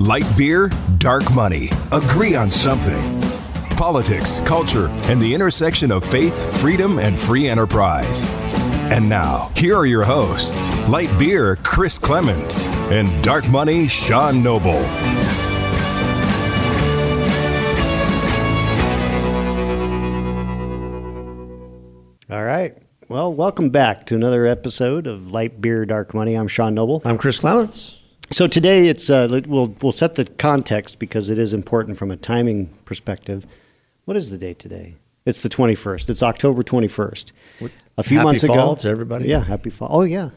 Light beer, dark money. Agree on something. Politics, culture, and the intersection of faith, freedom, and free enterprise. And now, here are your hosts Light Beer, Chris Clements, and Dark Money, Sean Noble. All right. Well, welcome back to another episode of Light Beer, Dark Money. I'm Sean Noble. I'm Chris Clements. So today it's uh, we'll we'll set the context because it is important from a timing perspective. What is the date today? It's the 21st. It's October 21st. A few Happy months ago, to everybody. Yeah, happy fall. Oh yeah,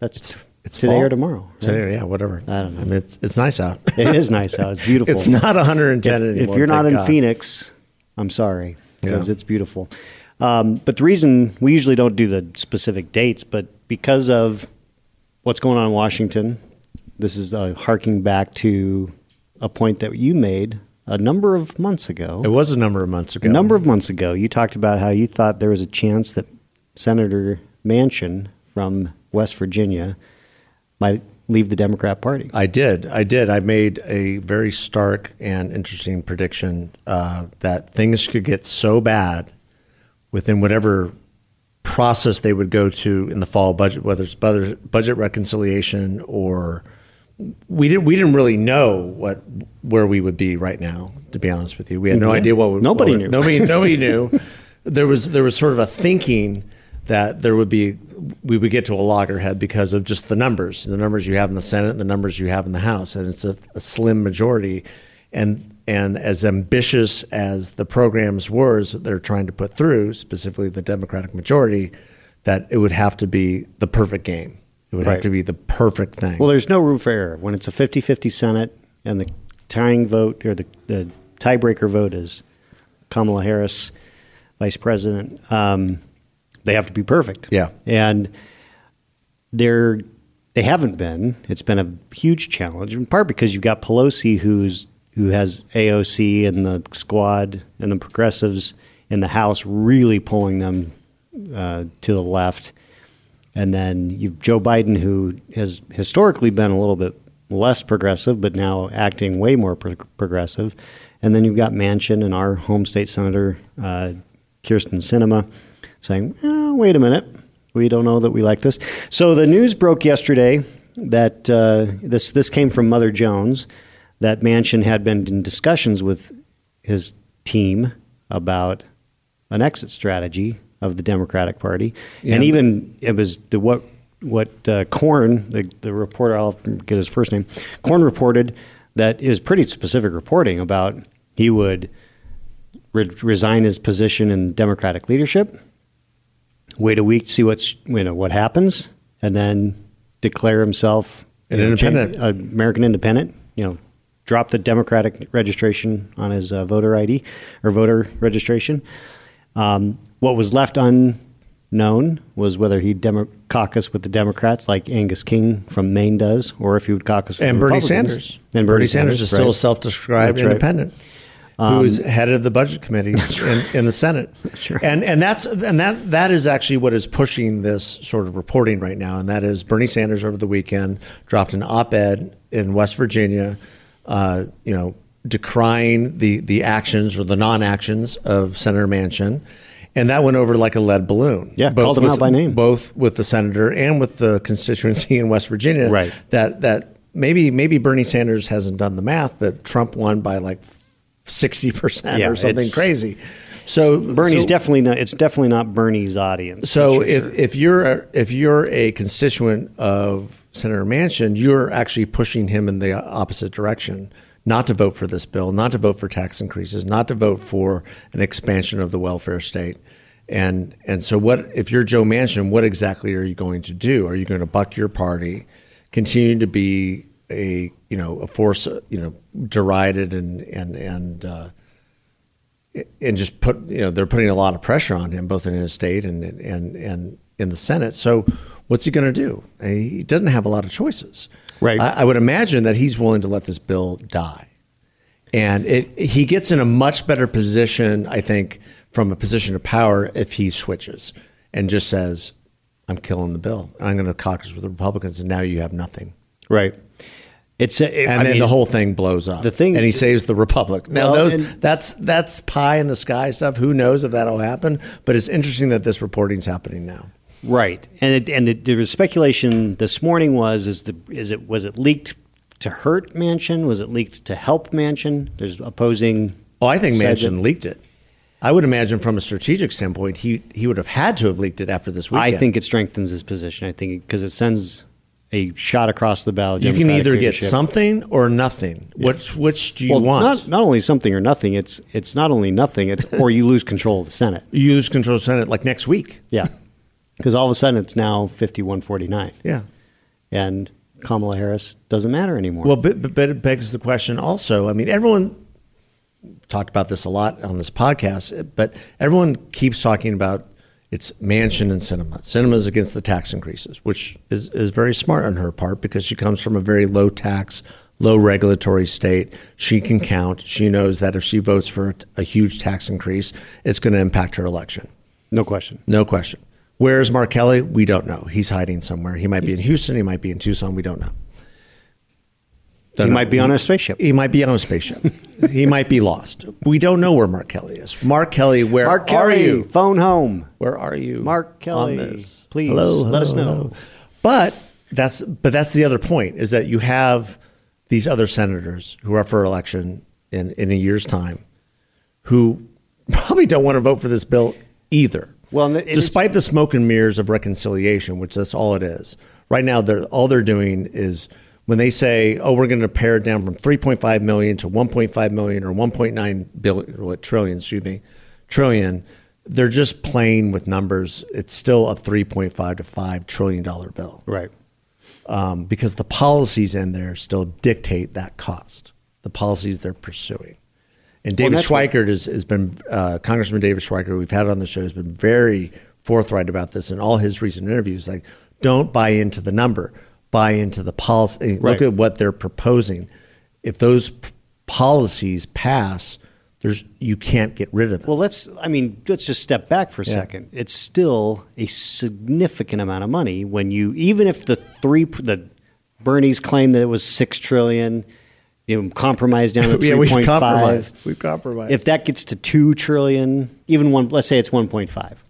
that's It's, it's today fall. or tomorrow. Today, yeah, whatever. I don't know. I mean, it's it's nice out. It is nice out. It's beautiful. it's not 110 if, anymore. if you're not in God. Phoenix, I'm sorry because Yeah. it's beautiful. Um, but the reason we usually don't do the specific dates, but because of what's going on in Washington, this is uh, harking back to a point that you made a number of months ago. it was a number of months ago. A number of months ago, you talked about how you thought there was a chance that Senator Manchin from West Virginia might leave the Democrat Party. I did. I did. I made a very stark and interesting prediction uh, that things could get so bad within whatever process they would go to in the fall budget, whether it's budget, budget reconciliation or we didn't we didn't really know what where we would be right now. To be honest with you, we had no Yeah. idea what would, Nobody what knew. Nobody nobody knew. There was there was sort of a thinking that there would be we would get to a loggerhead because of just the numbers, the numbers you have in the Senate, and the numbers you have in the House, and it's a, a slim majority. And and as ambitious as the programs were that they're trying to put through, specifically the Democratic majority, that it would have to be the perfect game. It would Right. have to be the perfect thing. Well, there's no room for error when it's a 50-50 Senate and the tying vote or the, the tiebreaker vote is Kamala Harris, vice president. Um, they have to be perfect. Yeah. and they're they haven't been. It's been a huge challenge, in part because you've got Pelosi, who's who has AOC and the squad and the progressives in the House really pulling them uh, to the left. And then you've Joe Biden, who has historically been a little bit less progressive, but now acting way more pro- progressive. And then you've got Manchin and our home state senator, uh, Kyrsten Sinema, saying, oh, wait a minute, we don't know that we like this. So the news broke yesterday that uh, this, this came from Mother Jones that Manchin had been in discussions with his team about an exit strategy of the Democratic Party, and even it was the what what uh, Corn, the, the reporter, I'll get his first name, Corn reported that it was pretty specific reporting about he would re- resign his position in Democratic leadership, wait a week to see what's you know what happens, and then declare himself An you know, independent. cha- American independent. You know, drop the Democratic registration on his uh, voter ID or voter registration. Um, what was left unknown was whether he'd demo- caucus with the Democrats, like Angus King from Maine does, or if he would caucus with the Republicans. and Bernie. Sanders. And Bernie, Sanders, is still right. a self-described right. Um, independent. who is head of the budget committee in, in the Senate, right. and and that's and that that is actually what is pushing this sort of reporting right now, and that is Bernie Sanders over the weekend dropped an op-ed in West Virginia, uh, you know, decrying the the actions or the non-actions of Senator Manchin, and that went over like a lead balloon. Yeah, called him with- out by name. both with the senator and with the constituency in West Virginia. Right. That that maybe maybe Bernie Sanders hasn't done the math, but Trump won by like sixty percent or something crazy. So Bernie's so, definitely not. It's definitely not Bernie's audience. So if, sure. if you're a, if you're a constituent of Senator Manchin, you're actually pushing him in the opposite direction. Not to vote for this bill, not to vote for tax increases, not to vote for an expansion of the welfare state. And and so what if you're Joe Manchin, what exactly are you going to do? Are you going to buck your party, continue to be a you know a force you know derided and and and uh, and just put you know they're putting a lot of pressure on him both in his state and and and in the Senate. So what's he going to do? He doesn't have a lot of choices. Right. I, I would imagine that he's willing to let this bill die, and it he gets in a much better position, I think, from a position of power if he switches and just says, "I'm killing the bill. I'm going to caucus with the Republicans, and now you have nothing." Right. It's uh, a, and I then mean, the whole thing blows up. the thing- and he saves the republic. Now Well, those and- that's that's pie in the sky stuff. Who knows if that'll happen? But it's interesting that this reporting's happening now. Right, and it, and the, there was speculation this morning was is the is it was it leaked to hurt Manchin? Was it leaked to help Manchin? There's opposing. Oh, I think Manchin that- leaked it. I would imagine from a strategic standpoint, he he would have had to have leaked it after this weekend. I think it strengthens his position. I think because it sends a shot across the bow. you can either get something or nothing. Which which do you Well, want? not not only something or nothing. It's it's not only nothing. It's or you lose control of the Senate. you lose control of the Senate like next week. Yeah, because all of a sudden it's now fifty one forty nine, Yeah. and Kamala Harris doesn't matter anymore. Well, but, but it begs the question also. I mean, everyone talked about this a lot on this podcast, but everyone keeps talking about it's Manchin and Sinema. Sinema's against the tax increases, which is, is very smart on her part because she comes from a very low tax, low regulatory state. She can count. She knows that if she votes for a huge tax increase, it's going to impact her election. no question. No question. Where is Mark Kelly? We don't know. He's hiding somewhere. He might be in Houston. He might be in Tucson. We don't know. Don't He know. might be on a spaceship. He might be on a spaceship. he might be lost. We don't know where Mark Kelly is. Mark Kelly, where Mark are you? phone home. Where are you? Mark Kelly, please, hello, let us know. hello. But that's but that's the other point is that you have these other senators who are up for election in, in a year's time who probably don't want to vote for this bill either. Well, and despite the smoke and mirrors of reconciliation, which that's all it is. Right now, they're all they're doing is when they say, "Oh, we're going to pare it down from 3.5 million to 1.5 million or 1.9 billion, what trillion, excuse me, trillion." They're just playing with numbers. It's still a 3.5 to 5 trillion dollar bill Right. um, because the policies in there still dictate that cost. The policies they're pursuing. And David what- Schweikert has, has been, uh, Congressman David Schweikert, we've had on the show, has been very forthright about this in all his recent interviews. Like, don't buy into the number, buy into the policy. Look at what they're proposing. If those p- policies pass, there's you can't get rid of them. Well, let's. I mean, let's just step back for a second. It's still a significant amount of money when you, even if the three, the Bernie's claim that it was six trillion, you know, compromised down to Yeah, we've point five. compromised. We've compromised. If that gets to two trillion, even one, let's say it's one point five.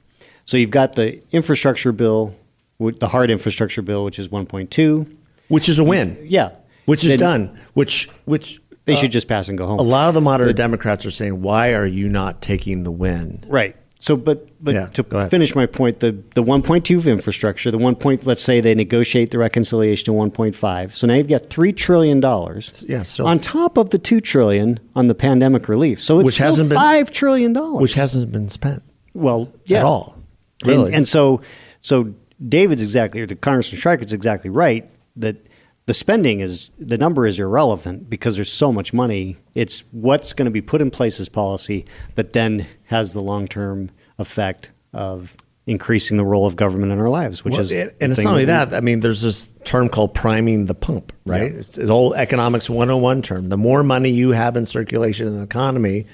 So you've got the infrastructure bill, the hard infrastructure bill, which is one point two. which is a win. Yeah, Which is Then done. Which which They uh, should just pass and go home. A lot of the moderate Democrats are saying, "Why are you not taking the win?" Right. So, but but Yeah, to finish my point, the the 1.2 of infrastructure, the 1. Point, let's say they negotiate the reconciliation to 1.5. So now you've got three trillion dollars. Yeah, still- on top of the two trillion on the pandemic relief. So it's Which still hasn't been- five trillion dollars, Which hasn't been spent. well yeah. at all. And- Really. And, so so David's exactly or the Congressman Schweikert's exactly right that the spending is the number is irrelevant because there's so much money. It's what's going to be put in place as policy that then has the long term effect of increasing the role of government in our lives, which Well, is and it's not only that. I mean, there's this term called priming the pump, right? It's an old economics 101 term. The more money you have in circulation in the economy,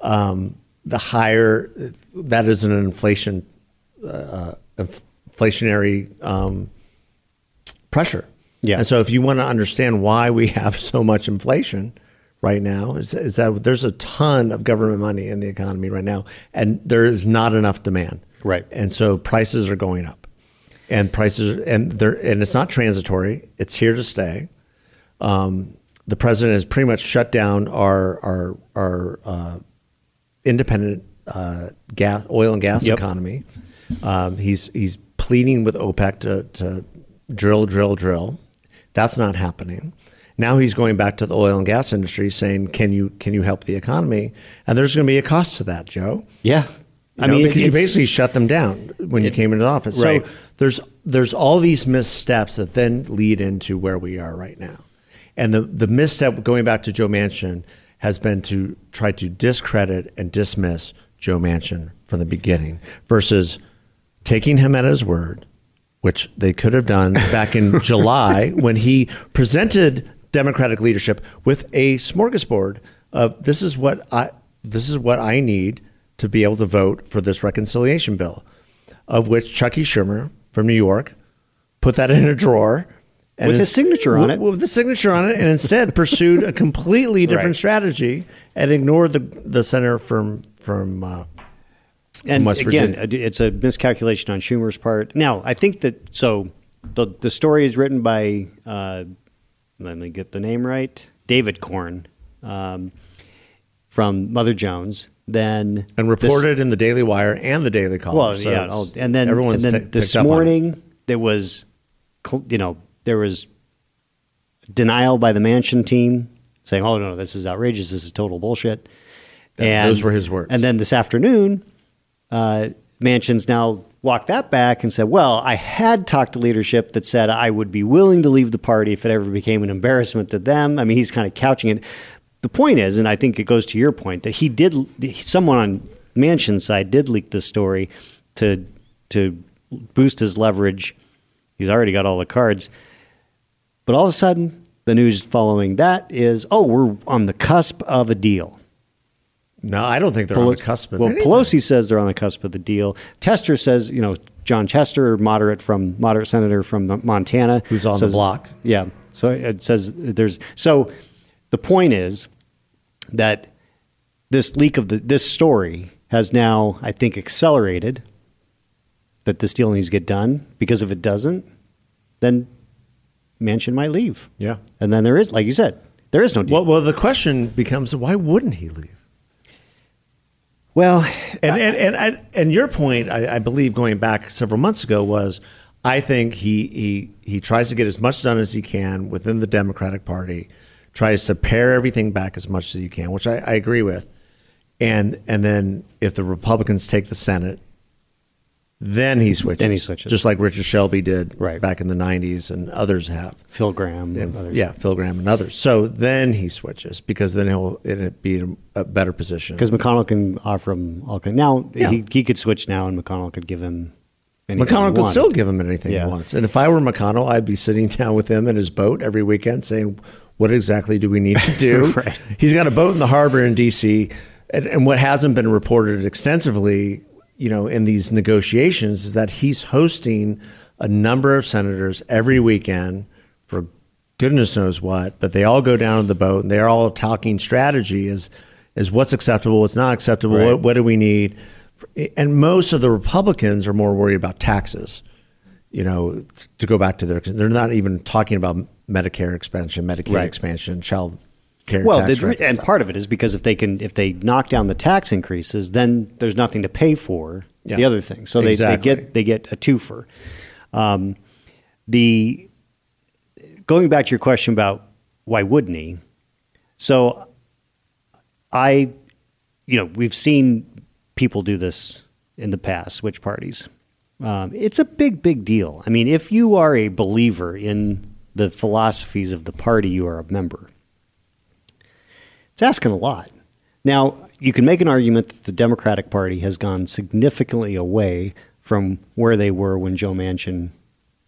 um, the higher that is an inflation, uh, inflationary um, pressure. Yeah. And so, if you want to understand why we have so much inflation right now, is, is that there's a ton of government money in the economy right now, and there is not enough demand. Right. And so prices are going up, and prices and they're and it's not transitory; it's here to stay. Um, the president has pretty much shut down our our our uh, independent uh, gas, oil and gas Yep. economy. Um, he's he's pleading with OPEC to, to drill, drill, drill. That's not happening. Now he's going back to the oil and gas industry, saying, "Can you can you help the economy?" And there's going to be a cost to that, Joe. Yeah. You I know, mean, because you basically shut them down when you came into the office. Right. So there's there's all these missteps that then lead into where we are right now. And the the misstep going back to Joe Manchin has been to try to discredit and dismiss Joe Manchin from the beginning versus taking him at his word, which they could have done back in July when he presented Democratic leadership with a smorgasbord of this is what I this is what I need to be able to vote for this reconciliation bill, of which Chucky Schumer from New York put that in a drawer and With his signature on it. With the signature on it, and instead pursued a completely different Right. strategy and ignored the the senator from from. Uh, and West again, Virginia. it's a miscalculation on Schumer's part. Now, I think that so the the story is written by uh, let me get the name right, David Corn um, from Mother Jones. Then and this- reported in the Daily Wire and the Daily Caller. well, so yeah, oh, and then everyone's and then ta- this picked up on it. morning there was, you know, there was denial by the Manchin team saying, "Oh no, this is outrageous. This is total bullshit." That- those were his words. And then this afternoon, uh, Manchin's now walked that back and said, "Well, I had talked to leadership that said I would be willing to leave the party if it ever became an embarrassment to them." I mean, he's kind of couching it. The point is, and I think it goes to your point that he did. Someone on Manchin's side did leak this story to to boost his leverage. He's already got all the cards. But all of a sudden, the news following that is, oh, we're on the cusp of a deal. No, I don't think they're on the cusp of well, anything. Pelosi says they're on the cusp of the deal. Tester says, you know, Jon Tester, moderate from moderate senator from Montana, Who's on the block. Yeah, so it says there's so the point is that this leak of the this story has now, I think, accelerated that this deal needs to get done because if it doesn't, then Manchin might leave. Yeah. and then there is, like you said, there is no deal. Well, well, the question becomes, why wouldn't he leave? Well And and and, and, and your point, I, I believe, going back several months ago, was I think he he he tries to get as much done as he can within the Democratic Party, tries to pare everything back as much as he can, which I, I agree with, and and then if the Republicans take the Senate, then he switches. Then he switches. just like Richard Shelby did Right. back in the '90s, and others have. Phil Gramm and others. Yeah, Phil Gramm and others. So then he switches because then he'll be in a better position. Because McConnell can offer him all kind. Now Yeah. he he could switch now, and McConnell could give him. anything McConnell could still give him anything Yeah. he wants. And if I were McConnell, I'd be sitting down with him in his boat every weekend saying, what exactly do we need to do? Right. He's got a boat in the harbor in D.C. And, and what hasn't been reported extensively, you know, in these negotiations is that he's hosting a number of senators every weekend for goodness knows what, but they all go down to the boat and they're all talking strategy as, as what's acceptable, what's not acceptable, Right. what, what do we need? And most of the Republicans are more worried about taxes. You know, to go back to their, they're not even talking about Medicare expansion, Medicaid Right. expansion, child care. Well, the, and stuff. part of it is because if they can, if they knock down the tax increases, then there's nothing to pay for Yeah. the other thing. So they, Exactly. they get they get a twofer. Um, the going back to your question about why wouldn't he? So I, you know, we've seen people do this in the past, switch parties. Um, it's a big, big deal. I mean, if you are a believer in the philosophies of the party you are a member, it's asking a lot. Now, you can make an argument that the Democratic Party has gone significantly away from where they were when Joe Manchin,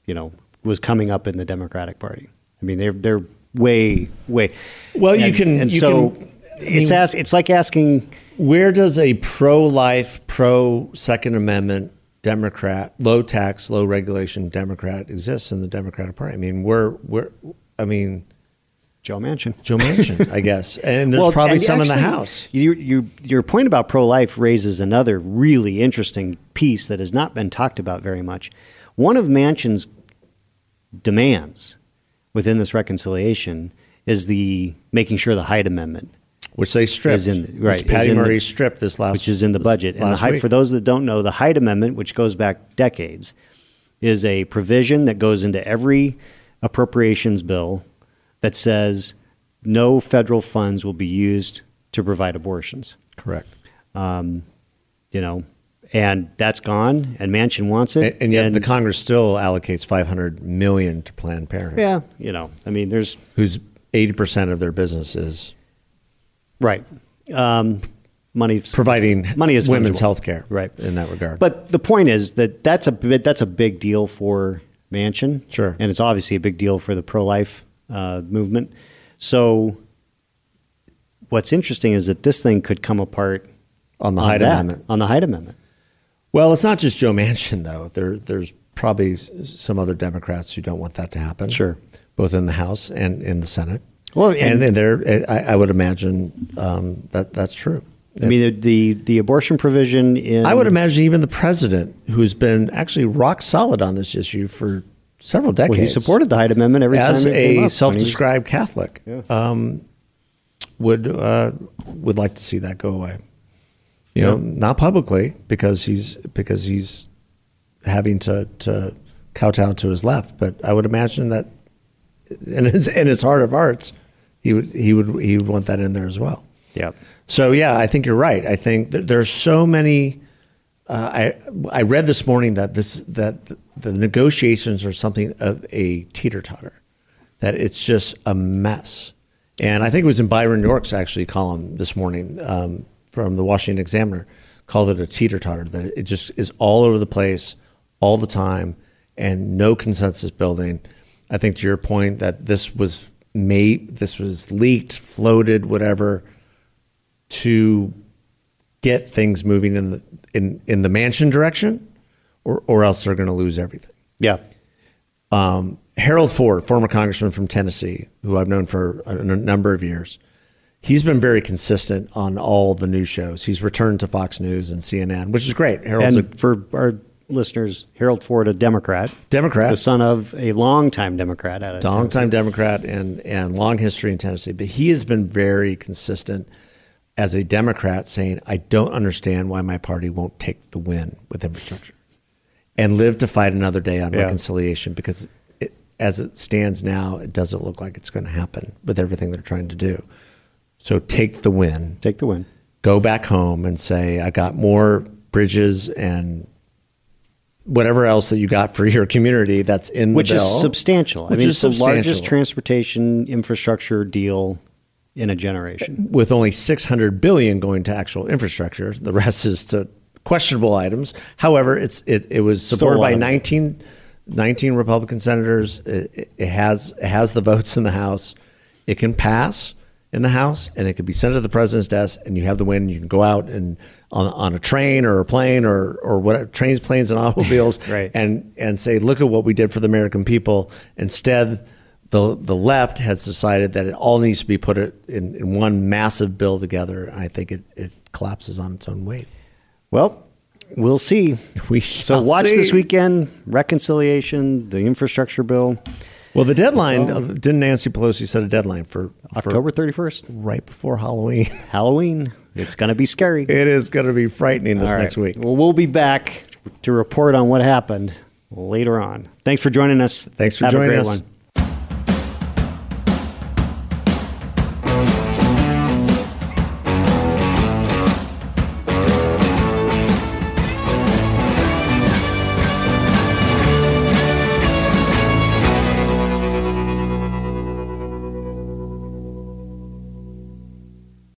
you know, was coming up in the Democratic Party. I mean, they're they're way way. Well, you can- and you so can- I it's mean- ask, it's like asking Where does a pro life, pro Second Amendment Democrat, low tax, low regulation Democrat exist in the Democratic Party? I mean, we're, we're I mean, Joe Manchin. Joe Manchin, I guess. And there's Well, probably and some in the House. You, you, your point about pro life raises another really interesting piece that has not been talked about very much. One of Manchin's demands within this reconciliation is the making sure the Hyde Amendment, Which they stripped. In- right, Which Patty in the- Murray stripped this last which is in the budget. And the Hyde, for those that don't know, the Hyde Amendment, which goes back decades, is a provision that goes into every appropriations bill that says no federal funds will be used to provide abortions. Correct. You know, and that's gone. And Manchin wants it. And, and yet the Congress still allocates 500 million to Planned Parenthood, yeah, you know, I mean, there's who's 80% of their business is right. Um, money providing money is women's health care right in that regard. But the point is that that's a bit, that's a big deal for Manchin, Sure. and it's obviously a big deal for the pro life uh, movement. So, what's interesting is that this thing could come apart on the Hyde that, Amendment. on the Hyde Amendment. Well, it's not just Joe Manchin though. There, there's probably some other Democrats who don't want that to happen. Sure. both in the House and in the Senate. Well, and, and- and there, I, I would imagine um, that that's true. I mean, the, the the abortion provision in I would imagine even the president, who's been actually rock solid on this issue for several decades, well, he supported the Hyde Amendment every as time it came up a when he- self-described Catholic. Um, would uh, would like to see that go away. You know, not publicly because he's because he's having to to kowtow to his left, but I would imagine that in his in his heart of hearts, he would he would he would want that in there as well. Yeah. So yeah, I think you're right. I think that there's so many. Uh, I I read this morning that this that the negotiations are something of a teeter totter, that it's just a mess. And I think it was in Byron York's actually column this morning um, from the Washington Examiner called it a teeter totter. That it just is all over the place, all the time, and no consensus building. I think to your point that this was made, this was leaked, floated, whatever to get things moving in the in, in the Manchin direction, or or else they're going to lose everything. Yeah. Um, Harold Ford, former congressman from Tennessee, who I've known for a, a number of years, he's been very consistent on all the news shows. He's returned to Fox News and CNN, which is great. Harold's And for our listeners, Harold Ford, a Democrat, Democrat. the son of a longtime Democrat at a a longtime Democrat and and long history in Tennessee, but he has been very consistent as a Democrat, saying, "I don't understand why my party won't take the win with infrastructure and live to fight another day on Yeah. reconciliation because." It, as it stands now, it doesn't look like it's going to happen with everything they're trying to do. So take the win, Take the win. go back home and say, I got more bridges and whatever else that you got for your community that's in the Which the is bill. substantial. I Which mean, is it's the largest transportation infrastructure deal in a generation. with only 600 billion going to actual infrastructure. The rest is to questionable items. However, it's it, it was supported by 19, 19 Republican senators. It, it has it has the votes in the House. It can pass in the House, and it can be sent to the president's desk, and you have the win. You can go out and on, on a train or a plane or or whatever trains, planes, and automobiles, Right. and and say, look at what we did for the American people. Instead, the the left has decided that it all needs to be put in, in one massive bill together. And I think it, it collapses on its own weight. Well, we'll see. We So watch see. this weekend reconciliation, the infrastructure bill, Well, the deadline uh, didn't Nancy Pelosi set a deadline for October 31st, right before Halloween. Halloween. It's going to be scary. It is going to be frightening this All right. next week. Well, we'll be back to report on what happened later on. Thanks for joining us. Thanks for Have a joining great us. One.